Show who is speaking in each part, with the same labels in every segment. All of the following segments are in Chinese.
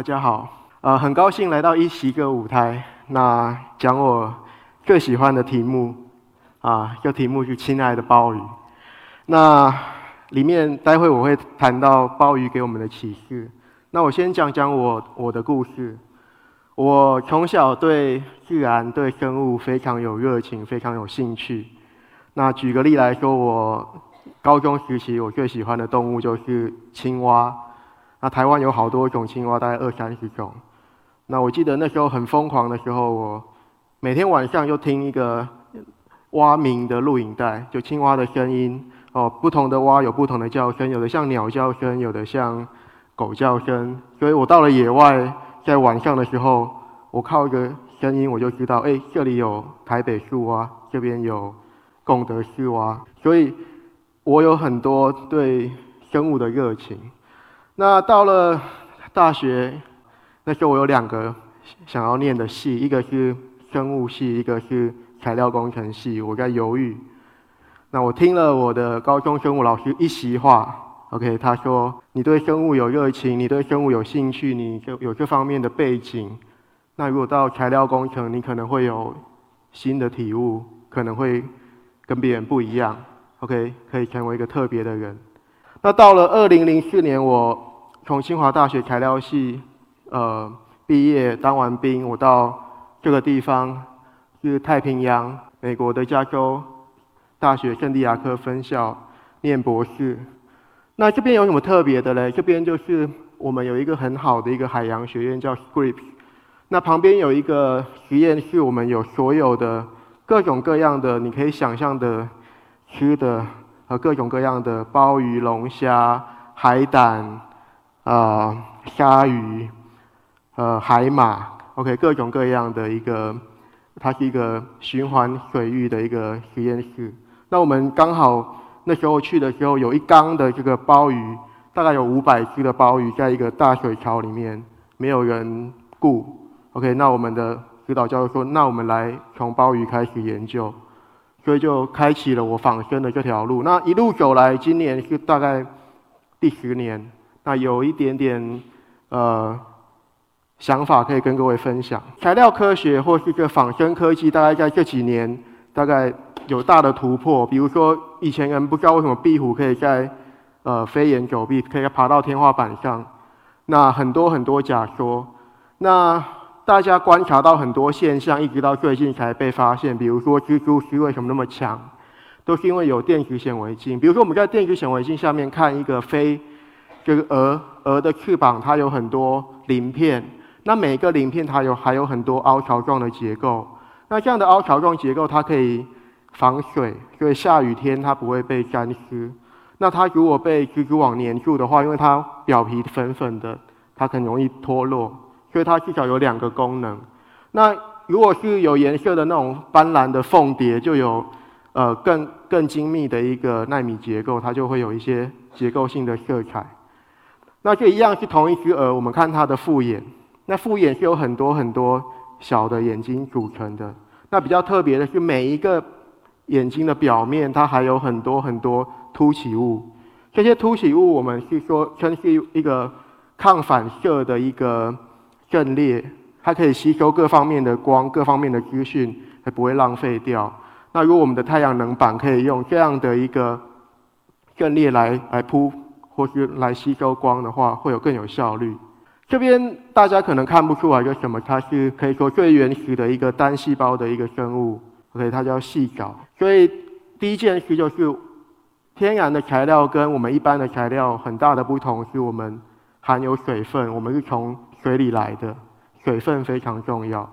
Speaker 1: 大家好，呃，很高兴来到一席个舞台，那讲我最喜欢的题目，啊，这题目是“亲爱的鲍鱼”。那里面待会我会谈到鲍鱼给我们的启示。那我先讲讲我我的故事。我从小对自然、对生物非常有热情，非常有兴趣。那举个例来说，我高中时期我最喜欢的动物就是青蛙。那台湾有好多种青蛙，大概二三十种。那我记得那时候很疯狂的时候，我每天晚上就听一个蛙鸣的录影带，就青蛙的声音。哦，不同的蛙有不同的叫声，有的像鸟叫声，有的像狗叫声。所以我到了野外，在晚上的时候，我靠一个声音，我就知道，哎，这里有台北树蛙，这边有贡德树蛙。所以我有很多对生物的热情。那到了大学，那时候我有两个想要念的系，一个是生物系，一个是材料工程系。我在犹豫。那我听了我的高中生物老师一席话，OK，他说：“你对生物有热情，你对生物有兴趣，你就有这方面的背景。那如果到材料工程，你可能会有新的体悟，可能会跟别人不一样，OK，可以成为一个特别的人。”那到了二零零四年，我。从清华大学材料系，呃，毕业当完兵，我到这个地方，是太平洋，美国的加州大学圣地亚哥分校念博士。那这边有什么特别的嘞？这边就是我们有一个很好的一个海洋学院叫 Scripps，那旁边有一个实验室，我们有所有的各种各样的你可以想象的吃的和各种各样的鲍鱼、龙虾、海胆。啊，鲨鱼，呃，海马，OK，各种各样的一个，它是一个循环水域的一个实验室。那我们刚好那时候去的时候，有一缸的这个鲍鱼，大概有五百只的鲍鱼，在一个大水槽里面，没有人顾，OK。那我们的指导教授说，那我们来从鲍鱼开始研究，所以就开启了我仿生的这条路。那一路走来，今年是大概第十年。那有一点点呃想法可以跟各位分享。材料科学或是个仿生科技，大概在这几年大概有大的突破。比如说，以前人不知道为什么壁虎可以在呃飞檐走壁，可以爬到天花板上。那很多很多假说。那大家观察到很多现象，一直到最近才被发现。比如说，蜘蛛丝为什么那么强，都是因为有电子显微镜。比如说，我们在电子显微镜下面看一个飞。这个蛾蛾的翅膀，它有很多鳞片。那每个鳞片它有还有很多凹槽状的结构。那这样的凹槽状结构，它可以防水，所以下雨天它不会被沾湿。那它如果被蜘蛛网粘住的话，因为它表皮粉粉的，它很容易脱落。所以它至少有两个功能。那如果是有颜色的那种斑斓的凤蝶，就有呃更更精密的一个纳米结构，它就会有一些结构性的色彩。那就一样是同一只鹅，我们看它的复眼。那复眼是有很多很多小的眼睛组成的。那比较特别的是，每一个眼睛的表面，它还有很多很多凸起物。这些凸起物，我们是说称是一个抗反射的一个阵列，它可以吸收各方面的光、各方面的资讯，还不会浪费掉。那如果我们的太阳能板可以用这样的一个阵列来来铺。或是来吸收光的话，会有更有效率。这边大家可能看不出来个什么，它是可以说最原始的一个单细胞的一个生物。OK，它叫细藻。所以第一件事就是，天然的材料跟我们一般的材料很大的不同是我们含有水分，我们是从水里来的，水分非常重要。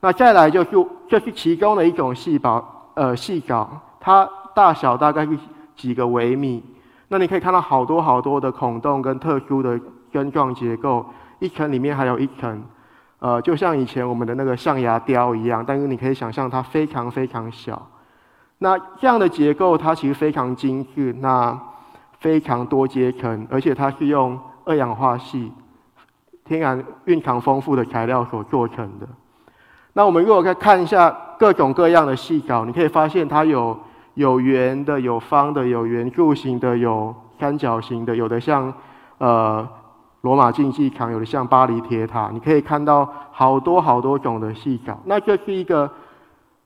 Speaker 1: 那再来就是，这是其中的一种细胞，呃，细藻，它大小大概是几个微米。那你可以看到好多好多的孔洞跟特殊的根状结构，一层里面还有一层，呃，就像以前我们的那个象牙雕一样，但是你可以想象它非常非常小。那这样的结构它其实非常精致，那非常多阶层，而且它是用二氧化系天然蕴藏丰富的材料所做成的。那我们如果再看一下各种各样的细稿，你可以发现它有。有圆的，有方的，有圆柱形的，有三角形的，有的像呃罗马竞技场，有的像巴黎铁塔，你可以看到好多好多种的细藻。那这是一个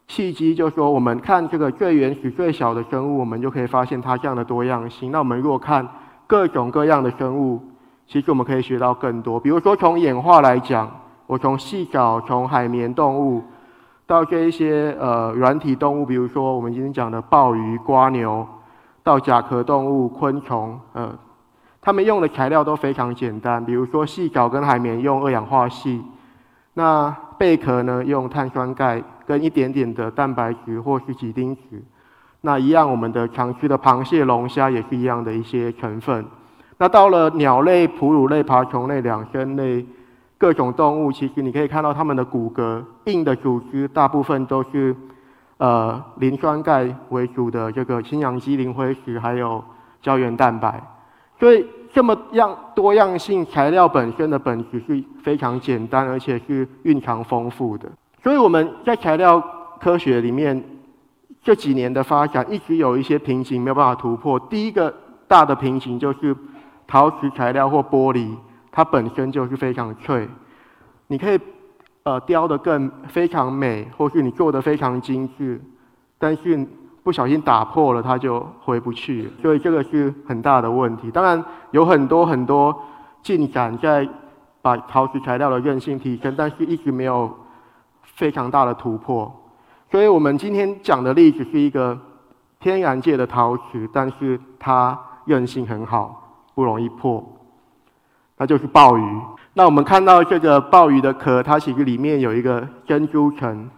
Speaker 1: 契机，就是说我们看这个最原始、最小的生物，我们就可以发现它这样的多样性。那我们如果看各种各样的生物，其实我们可以学到更多。比如说从演化来讲，我从细藻、从海绵动物到这一些呃软体动物，比如说我们今天讲的鲍鱼、瓜牛，到甲壳动物、昆虫，呃。他们用的材料都非常简单，比如说细藻跟海绵用二氧化锡，那贝壳呢用碳酸钙跟一点点的蛋白质或是几丁质，那一样我们的常吃的螃蟹、龙虾也是一样的一些成分。那到了鸟类、哺乳类、爬虫类、两生类各种动物，其实你可以看到它们的骨骼硬的组织大部分都是呃磷酸钙为主的这个氢氧基磷灰石，还有胶原蛋白。所以这么样多样性材料本身的本质是非常简单，而且是蕴藏丰富的。所以我们在材料科学里面这几年的发展，一直有一些瓶颈没有办法突破。第一个大的瓶颈就是陶瓷材料或玻璃，它本身就是非常脆，你可以呃雕得更非常美，或是你做的非常精致，但是。不小心打破了，它就回不去，所以这个是很大的问题。当然有很多很多进展在把陶瓷材料的韧性提升，但是一直没有非常大的突破。所以我们今天讲的例子是一个天然界的陶瓷，但是它韧性很好，不容易破，那就是鲍鱼。那我们看到这个鲍鱼的壳，它其实里面有一个珍珠层，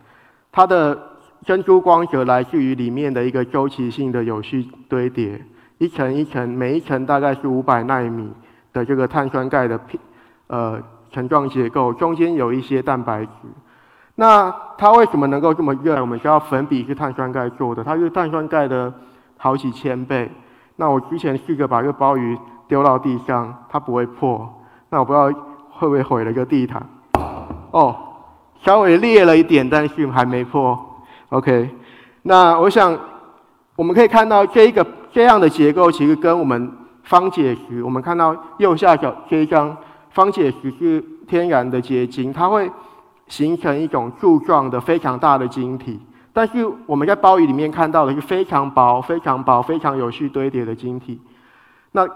Speaker 1: 它的。珍珠光泽来自于里面的一个周期性的有序堆叠，一层一层，每一层大概是五百纳米的这个碳酸钙的片，呃，层状结构，中间有一些蛋白质。那它为什么能够这么热？我们知道粉笔是碳酸钙做的，它是碳酸钙的好几千倍。那我之前试着把这个鲍鱼丢到地上，它不会破。那我不知道会不会毁了一个地毯？哦，稍微裂了一点，但是还没破。OK，那我想我们可以看到这一个这样的结构，其实跟我们方解石，我们看到右下角这一张方解石是天然的结晶，它会形成一种柱状的非常大的晶体。但是我们在鲍鱼里面看到的是非常薄、非常薄、非常有序堆叠的晶体。那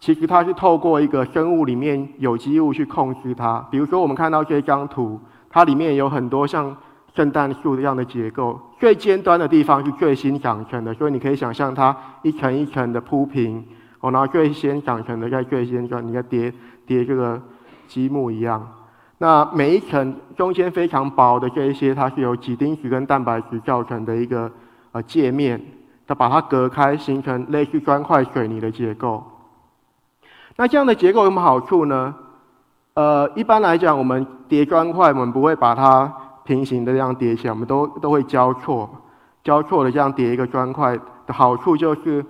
Speaker 1: 其实它是透过一个生物里面有机物去控制它。比如说我们看到这张图，它里面有很多像。圣诞树这样的结构，最尖端的地方是最新长成的，所以你可以想象它一层一层的铺平，哦，然后最先长成的在最尖端，你要叠叠这个积木一样。那每一层中间非常薄的这一些，它是由几丁质跟蛋白质造成的一个呃界面，它把它隔开，形成类似砖块水泥的结构。那这样的结构有什么好处呢？呃，一般来讲，我们叠砖块，我们不会把它。平行的这样叠起来，我们都都会交错，交错的这样叠一个砖块的好处就是，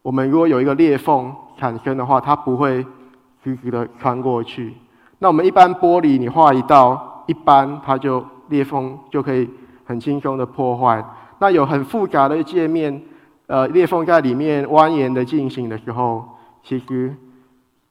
Speaker 1: 我们如果有一个裂缝产生的话，它不会直直的穿过去。那我们一般玻璃你画一道，一般它就裂缝就可以很轻松的破坏。那有很复杂的界面，呃，裂缝在里面蜿蜒的进行的时候，其实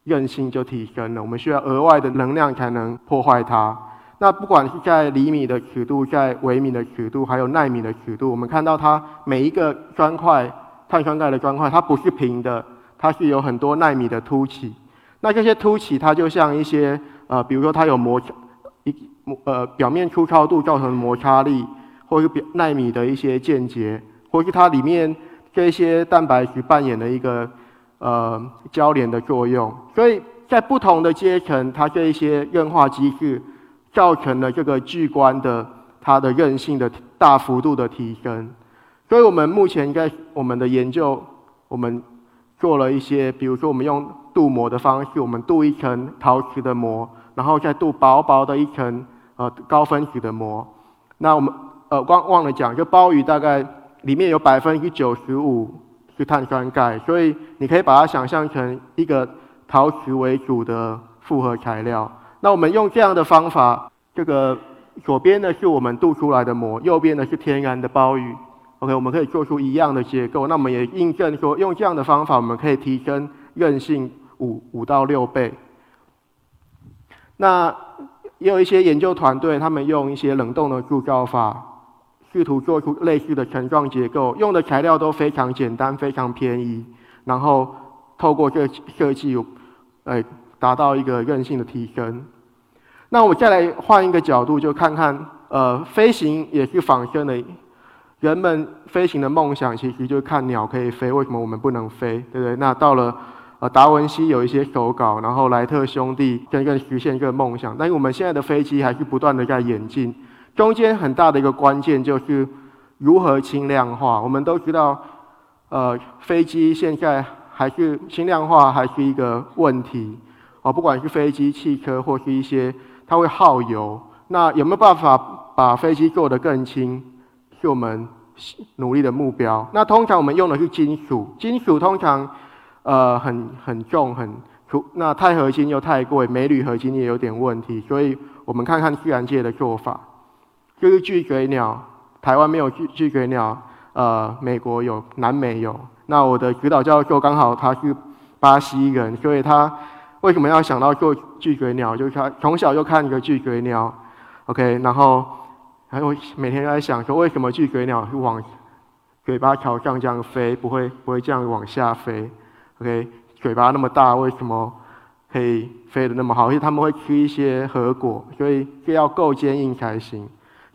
Speaker 1: 韧性就提升了。我们需要额外的能量才能破坏它。那不管是在厘米的尺度，在微米的尺度，还有纳米的尺度，我们看到它每一个砖块，碳酸钙的砖块，它不是平的，它是有很多纳米的凸起。那这些凸起，它就像一些呃，比如说它有摩擦，一摩呃表面粗糙度造成摩擦力，或是表纳米的一些间接，或是它里面这些蛋白质扮演的一个呃交联的作用。所以在不同的阶层，它这一些硬化机制。造成了这个巨观的它的韧性的大幅度的提升，所以我们目前在我们的研究，我们做了一些，比如说我们用镀膜的方式，我们镀一层陶瓷的膜，然后再镀薄薄的一层呃高分子的膜。那我们呃忘忘了讲，就鲍鱼大概里面有百分之九十五是碳酸钙，所以你可以把它想象成一个陶瓷为主的复合材料。那我们用这样的方法，这个左边呢是我们镀出来的膜，右边呢是天然的鲍鱼。OK，我们可以做出一样的结构。那我们也印证说，用这样的方法，我们可以提升韧性五五到六倍。那也有一些研究团队，他们用一些冷冻的铸造法，试图做出类似的层状结构，用的材料都非常简单、非常便宜，然后透过这设计，呃，达到一个韧性的提升。那我再来换一个角度，就看看，呃，飞行也是仿生的。人们飞行的梦想其实就是看鸟可以飞，为什么我们不能飞？对不对？那到了呃达文西有一些手稿，然后莱特兄弟真正实现这个梦想。但是我们现在的飞机还是不断的在演进，中间很大的一个关键就是如何轻量化。我们都知道，呃，飞机现在还是轻量化还是一个问题哦，不管是飞机、汽车或是一些，它会耗油。那有没有办法把飞机做得更轻？是我们努力的目标。那通常我们用的是金属，金属通常呃很很重很，那钛合金又太贵，镁铝合金也有点问题。所以我们看看自然界的做法，就是巨嘴鸟，台湾没有巨巨嘴鸟，呃，美国有，南美有。那我的指导教授刚好他是巴西人，所以他为什么要想到做巨嘴鸟？就是他从小就看一个巨嘴鸟，OK，然后。还有每天都在想说，为什么巨嘴鸟是往嘴巴朝上这样飞，不会不会这样往下飞？OK，嘴巴那么大，为什么可以飞得那么好？而且他们会吃一些核果，所以这要够坚硬才行。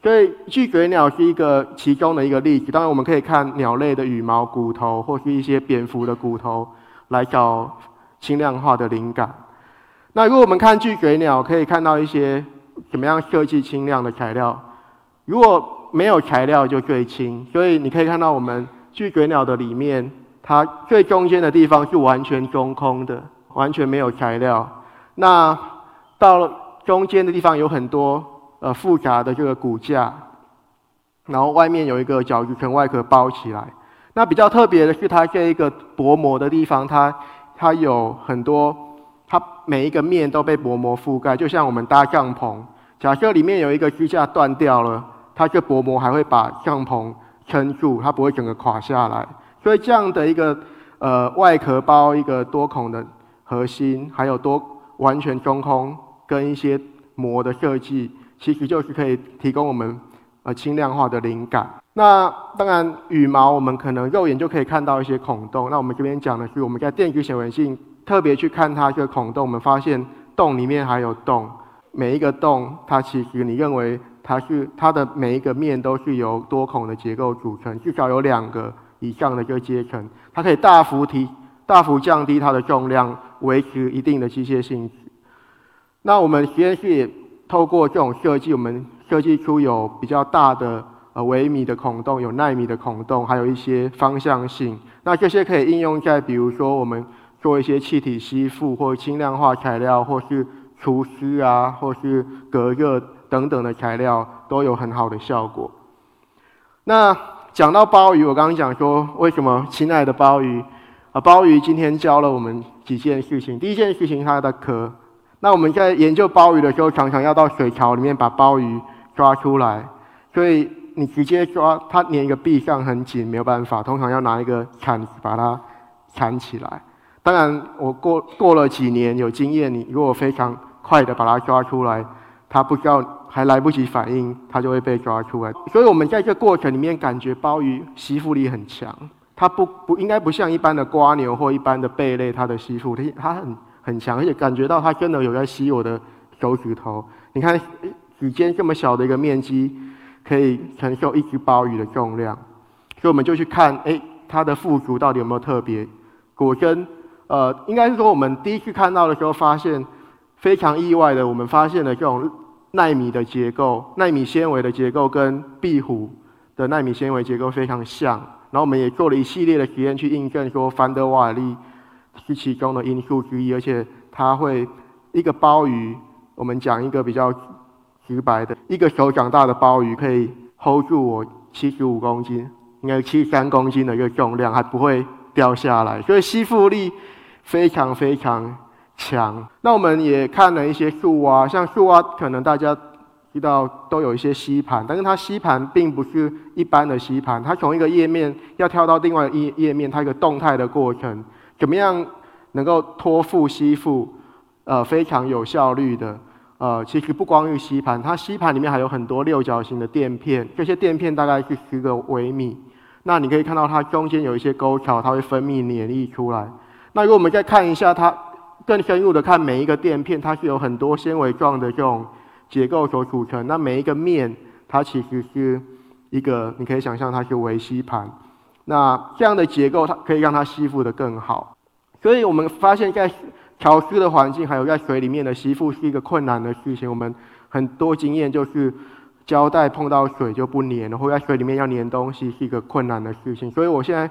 Speaker 1: 所以巨嘴鸟是一个其中的一个例子。当然，我们可以看鸟类的羽毛、骨头，或是一些蝙蝠的骨头，来找轻量化的灵感。那如果我们看巨嘴鸟，可以看到一些怎么样设计轻量的材料。如果没有材料就最轻，所以你可以看到我们巨嘴鸟的里面，它最中间的地方是完全中空的，完全没有材料。那到中间的地方有很多呃复杂的这个骨架，然后外面有一个角质层外壳包起来。那比较特别的是它这一个薄膜的地方，它它有很多，它每一个面都被薄膜覆盖，就像我们搭帐篷。假设里面有一个支架断掉了，它这薄膜还会把帐篷撑住，它不会整个垮下来。所以这样的一个呃外壳包一个多孔的核心，还有多完全中空跟一些膜的设计，其实就是可以提供我们呃轻量化的灵感。那当然羽毛我们可能肉眼就可以看到一些孔洞。那我们这边讲的是我们在电子显微镜特别去看它这个孔洞，我们发现洞里面还有洞。每一个洞，它其实你认为它是它的每一个面都是由多孔的结构组成，至少有两个以上的这个阶层，它可以大幅提、大幅降低它的重量，维持一定的机械性质。那我们实验室也透过这种设计，我们设计出有比较大的呃微米的孔洞，有纳米的孔洞，还有一些方向性。那这些可以应用在比如说我们做一些气体吸附或轻量化材料，或是除湿啊，或是隔热等等的材料都有很好的效果。那讲到鲍鱼，我刚刚讲说，为什么亲爱的鲍鱼啊？鲍鱼今天教了我们几件事情。第一件事情，它的壳。那我们在研究鲍鱼的时候，常常要到水槽里面把鲍鱼抓出来，所以你直接抓它，粘一个壁上很紧，没有办法。通常要拿一个铲子把它铲起来。当然，我过过了几年有经验，你如果非常快的把它抓出来，它不知道还来不及反应，它就会被抓出来。所以我们在这过程里面，感觉鲍鱼吸附力很强。它不不应该不像一般的瓜牛或一般的贝类，它的吸附力它很很强，而且感觉到它真的有在吸我的手指头。你看指尖这么小的一个面积，可以承受一只鲍鱼的重量。所以我们就去看，哎，它的附足到底有没有特别？果真，呃，应该是说我们第一次看到的时候发现。非常意外的，我们发现了这种纳米的结构，纳米纤维的结构跟壁虎的纳米纤维结构非常像。然后我们也做了一系列的实验去印证说，凡德瓦利是其中的因素之一，而且它会一个鲍鱼，我们讲一个比较直白的，一个手掌大的鲍鱼可以 hold 住我七十五公斤，应该七十三公斤的一个重量，还不会掉下来，所以吸附力非常非常。强。那我们也看了一些树蛙，像树蛙，可能大家知道都有一些吸盘，但是它吸盘并不是一般的吸盘，它从一个页面要跳到另外一页面，它一个动态的过程，怎么样能够托付吸附？呃，非常有效率的，呃，其实不光是吸盘，它吸盘里面还有很多六角形的垫片，这些垫片大概是十个微米。那你可以看到它中间有一些沟槽，它会分泌黏液出来。那如果我们再看一下它更深入的看每一个垫片，它是有很多纤维状的这种结构所组成。那每一个面，它其实是一个，你可以想象它是微吸盘。那这样的结构，它可以让它吸附的更好。所以我们发现，在潮湿的环境，还有在水里面的吸附是一个困难的事情。我们很多经验就是，胶带碰到水就不粘了，或在水里面要粘东西是一个困难的事情。所以我现在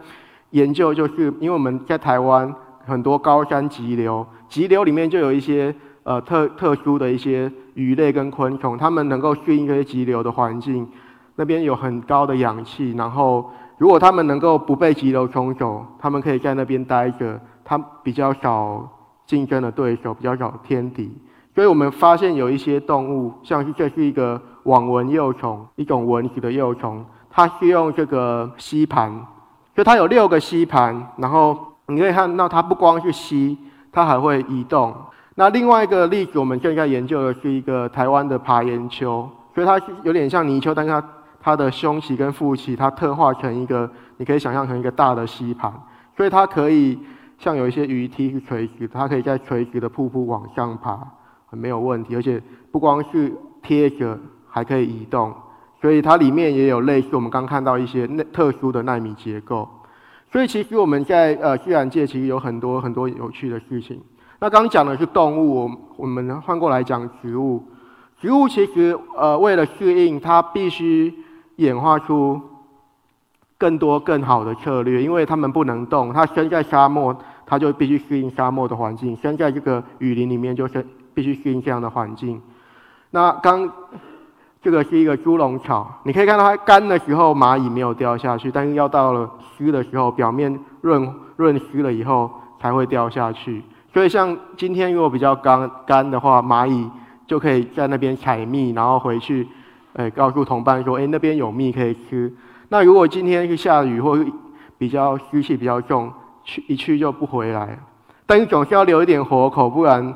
Speaker 1: 研究就是，因为我们在台湾很多高山急流，急流里面就有一些呃特特殊的一些鱼类跟昆虫，它们能够适应这些急流的环境，那边有很高的氧气，然后如果它们能够不被急流冲走，它们可以在那边待着，它比较少。竞争的对手比较少天敌，所以我们发现有一些动物，像是这是一个网纹幼虫，一种蚊子的幼虫，它是用这个吸盘，就它有六个吸盘，然后你可以看到它不光是吸，它还会移动。那另外一个例子，我们现在研究的是一个台湾的爬岩鳅，所以它是有点像泥鳅，但是它它的胸鳍跟腹鳍它特化成一个，你可以想象成一个大的吸盘，所以它可以。像有一些鱼梯是垂直，它可以在垂直的瀑布往上爬，很没有问题。而且不光是贴着，还可以移动，所以它里面也有类似我们刚看到一些特殊的纳米结构。所以其实我们在呃自然界其实有很多很多有趣的事情。那刚讲的是动物，我我们换过来讲植物。植物其实呃为了适应，它必须演化出更多更好的策略，因为它们不能动，它生在沙漠。它就必须适应沙漠的环境，生在这个雨林里面就是必须适应这样的环境。那刚这个是一个猪笼草，你可以看到它干的时候蚂蚁没有掉下去，但是要到了湿的时候，表面润润湿了以后才会掉下去。所以像今天如果比较干干的话，蚂蚁就可以在那边采蜜，然后回去，呃，告诉同伴说，哎，那边有蜜可以吃。那如果今天是下雨或比较湿气比较重，去一去就不回来，但你总是要留一点活口，不然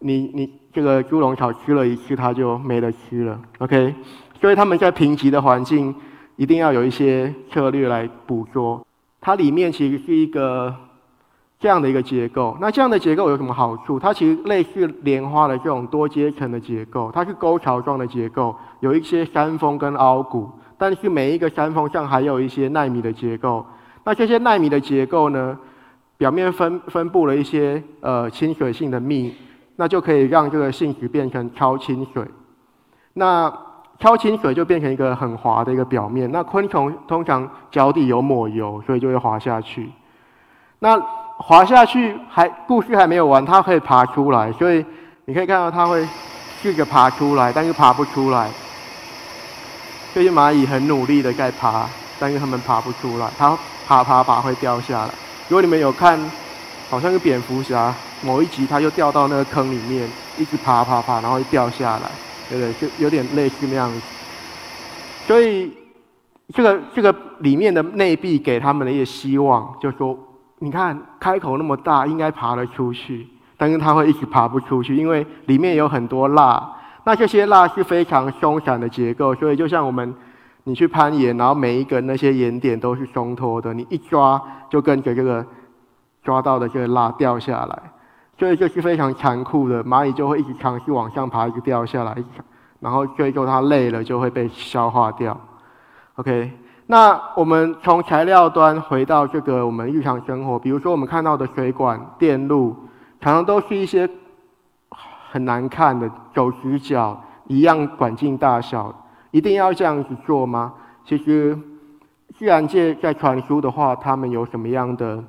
Speaker 1: 你你这个猪笼草吃了一次，它就没得吃了。OK，所以他们在贫瘠的环境一定要有一些策略来捕捉。它里面其实是一个这样的一个结构。那这样的结构有什么好处？它其实类似莲花的这种多阶层的结构，它是沟槽状的结构，有一些山峰跟凹谷，但是每一个山峰上还有一些纳米的结构。那这些纳米的结构呢，表面分分布了一些呃亲水性的蜜，那就可以让这个性质变成超亲水。那超亲水就变成一个很滑的一个表面。那昆虫通常脚底有抹油，所以就会滑下去。那滑下去还故事还没有完，它可以爬出来，所以你可以看到它会试着爬出来，但是爬不出来。这些蚂蚁很努力的在爬，但是它们爬不出来，它。爬爬爬会掉下来。如果你们有看，好像是蝙蝠侠某一集，他就掉到那个坑里面，一直爬爬爬，然后掉下来，对不对？就有点类似那样子。所以这个这个里面的内壁给他们的一些希望，就说你看开口那么大，应该爬得出去，但是它会一直爬不出去，因为里面有很多蜡。那这些蜡是非常松散的结构，所以就像我们。你去攀岩，然后每一个那些岩点都是松脱的，你一抓就跟着这个抓到的这个蜡掉下来，所以这是非常残酷的。蚂蚁就会一直尝试往上爬，一直掉下来，然后最后它累了就会被消化掉。OK，那我们从材料端回到这个我们日常生活，比如说我们看到的水管、电路，常常都是一些很难看的走直角，一样管径大小。一定要这样子做吗？其实，自然界在传输的话，他们有什么样的？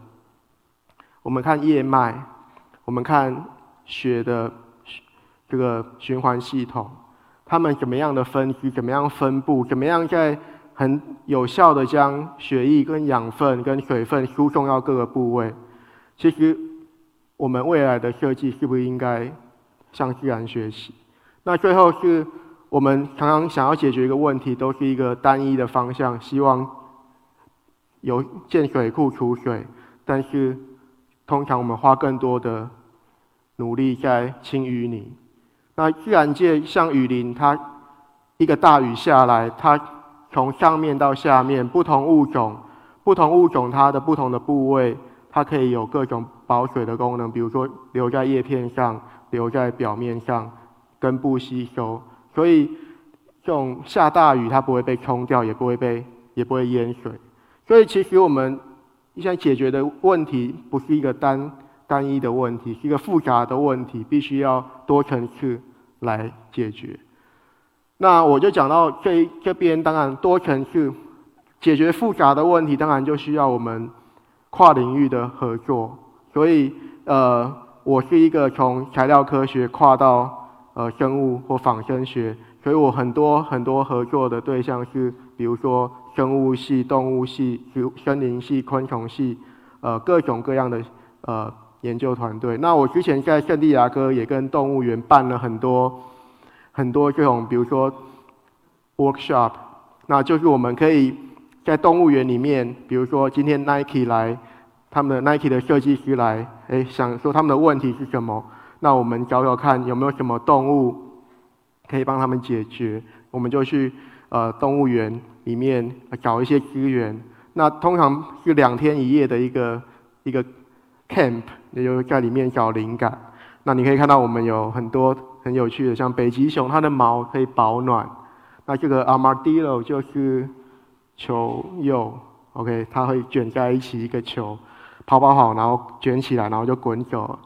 Speaker 1: 我们看叶脉，我们看血的这个循环系统，他们怎么样的分析？怎么样分布？怎么样在很有效的将血液跟养分跟水分输送到各个部位？其实，我们未来的设计是不是应该向自然学习？那最后是。我们常常想要解决一个问题，都是一个单一的方向，希望有建水库储水，但是通常我们花更多的努力在清淤泥。那自然界像雨林，它一个大雨下来，它从上面到下面，不同物种、不同物种它的不同的部位，它可以有各种保水的功能，比如说留在叶片上、留在表面上、根部吸收。所以这种下大雨，它不会被冲掉，也不会被也不会淹水。所以其实我们现在解决的问题，不是一个单单一的问题，是一个复杂的问题，必须要多层次。来解决。那我就讲到这这边，当然多层次解决复杂的问题，当然就需要我们跨领域的合作。所以，呃，我是一个从材料科学跨到呃生物或仿生学，所以我很多很多合作的对象是，比如说生物系、动物系、森林系、昆虫系，呃，各种各样的呃。研究团队。那我之前在圣地亚哥也跟动物园办了很多很多这种，比如说 workshop，那就是我们可以在动物园里面，比如说今天 Nike 来，他们的 Nike 的设计师来，哎，想说他们的问题是什么？那我们找找看有没有什么动物可以帮他们解决，我们就去呃动物园里面找一些资源。那通常是两天一夜的一个一个 camp。也就是在里面找灵感。那你可以看到，我们有很多很有趣的，像北极熊，它的毛可以保暖。那这个 armadillo 就是球蛹，OK，它会卷在一起一个球，跑跑跑，然后卷起来，然后就滚走。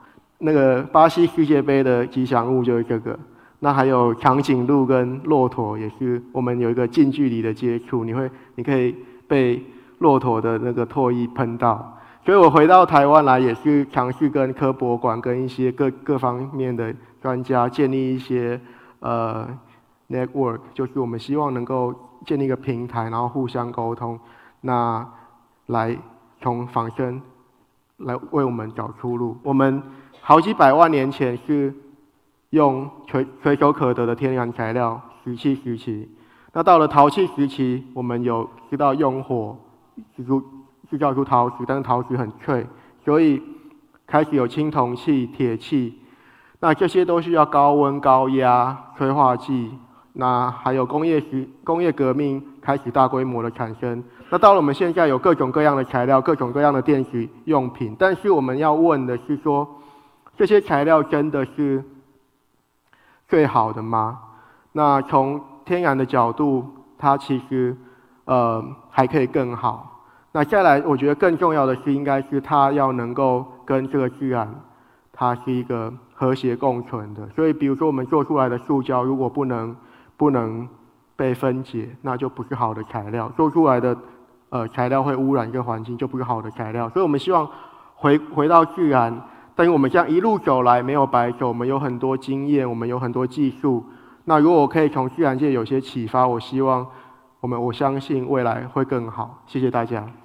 Speaker 1: 那个巴西世界杯的吉祥物就是这个。那还有长颈鹿跟骆驼，也是我们有一个近距离的接触，你会，你可以被骆驼的那个唾液喷到。所以我回到台湾来，也是尝试跟科博馆、跟一些各各方面的专家建立一些呃 network，就是我们希望能够建立一个平台，然后互相沟通，那来从仿生来为我们找出路。我们好几百万年前是用垂垂手可得的天然材料石器时期，那到了陶器时期，我们有知道用火如。制造出陶瓷，但是陶瓷很脆，所以开始有青铜器、铁器。那这些都需要高温高压催化剂。那还有工业时工业革命开始大规模的产生。那到了我们现在有各种各样的材料、各种各样的电子用品。但是我们要问的是说，这些材料真的是最好的吗？那从天然的角度，它其实呃还可以更好。那下来，我觉得更重要的是，应该是它要能够跟这个自然，它是一个和谐共存的。所以，比如说我们做出来的塑胶，如果不能不能被分解，那就不是好的材料。做出来的呃材料会污染一个环境，就不是好的材料。所以我们希望回回到自然，但是我们这样一路走来没有白走，我们有很多经验，我们有很多技术。那如果我可以从自然界有些启发，我希望我们我相信未来会更好。谢谢大家。